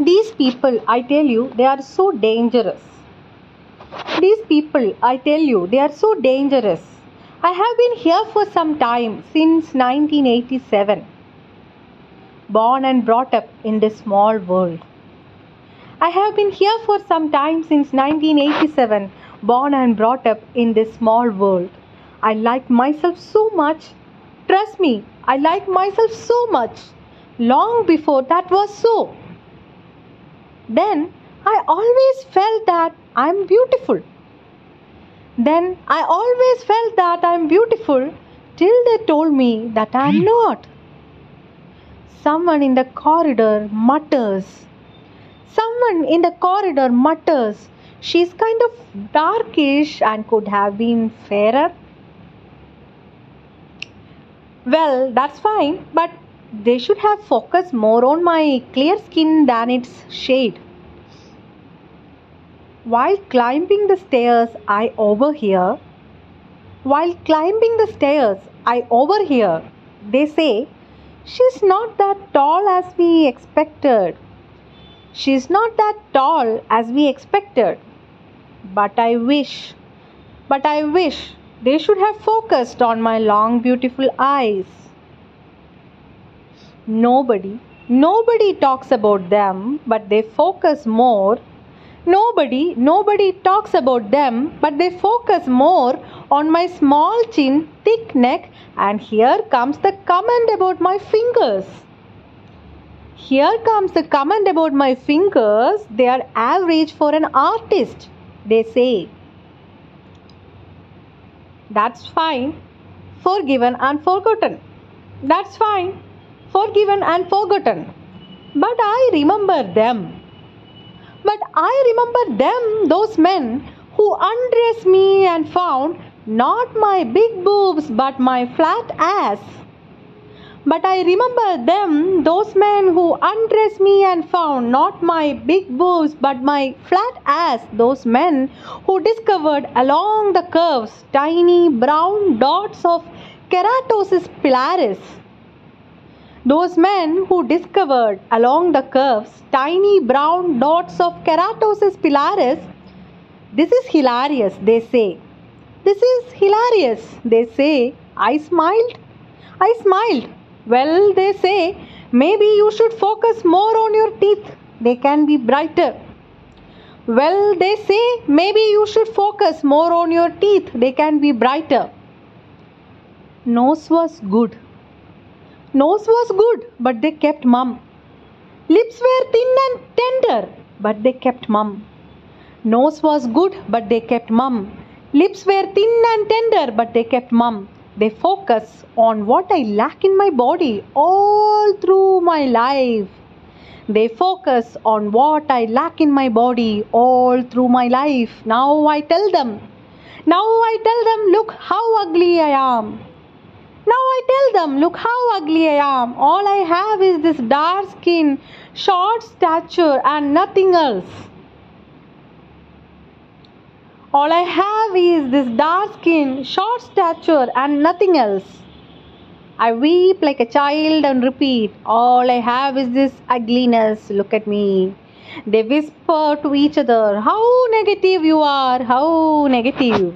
These people, I tell you, they are so dangerous. These people, I tell you, they are so dangerous. I have been here for some time, since 1987. Born and brought up in this small world. I have been here for some time since 1987, born and brought up in this small world. I like myself so much. Trust me, I like myself so much. Long before that was so. Then I always felt that I'm beautiful. Then I always felt that I'm beautiful till they told me that I'm hmm. not. Someone in the corridor mutters. Someone in the corridor mutters. She's kind of darkish and could have been fairer. Well, that's fine, but they should have focused more on my clear skin than its shade. While climbing the stairs, I overhear. While climbing the stairs, I overhear. They say, She's not that tall as we expected. She's not that tall as we expected. But I wish, but I wish they should have focused on my long, beautiful eyes. Nobody, nobody talks about them, but they focus more. Nobody, nobody talks about them, but they focus more on my small chin, thick neck, and here comes the comment about my fingers. Here comes the comment about my fingers. They are average for an artist, they say. That's fine. Forgiven and forgotten. That's fine. Forgiven and forgotten. But I remember them. But I remember them, those men who undressed me and found not my big boobs but my flat ass. But I remember them, those men who undressed me and found not my big boobs but my flat ass, those men who discovered along the curves tiny brown dots of keratosis pilaris. Those men who discovered along the curves tiny brown dots of keratosis pilaris. This is hilarious, they say. This is hilarious, they say. I smiled. I smiled. Well, they say, maybe you should focus more on your teeth. They can be brighter. Well, they say, maybe you should focus more on your teeth. They can be brighter. Nose was good. Nose was good, but they kept mum. Lips were thin and tender, but they kept mum. Nose was good, but they kept mum. Lips were thin and tender, but they kept mum. They focus on what I lack in my body all through my life. They focus on what I lack in my body all through my life. Now I tell them. Now I tell them, look how ugly I am. I tell them, look how ugly I am. All I have is this dark skin, short stature, and nothing else. All I have is this dark skin, short stature, and nothing else. I weep like a child and repeat, All I have is this ugliness. Look at me. They whisper to each other, How negative you are, how negative.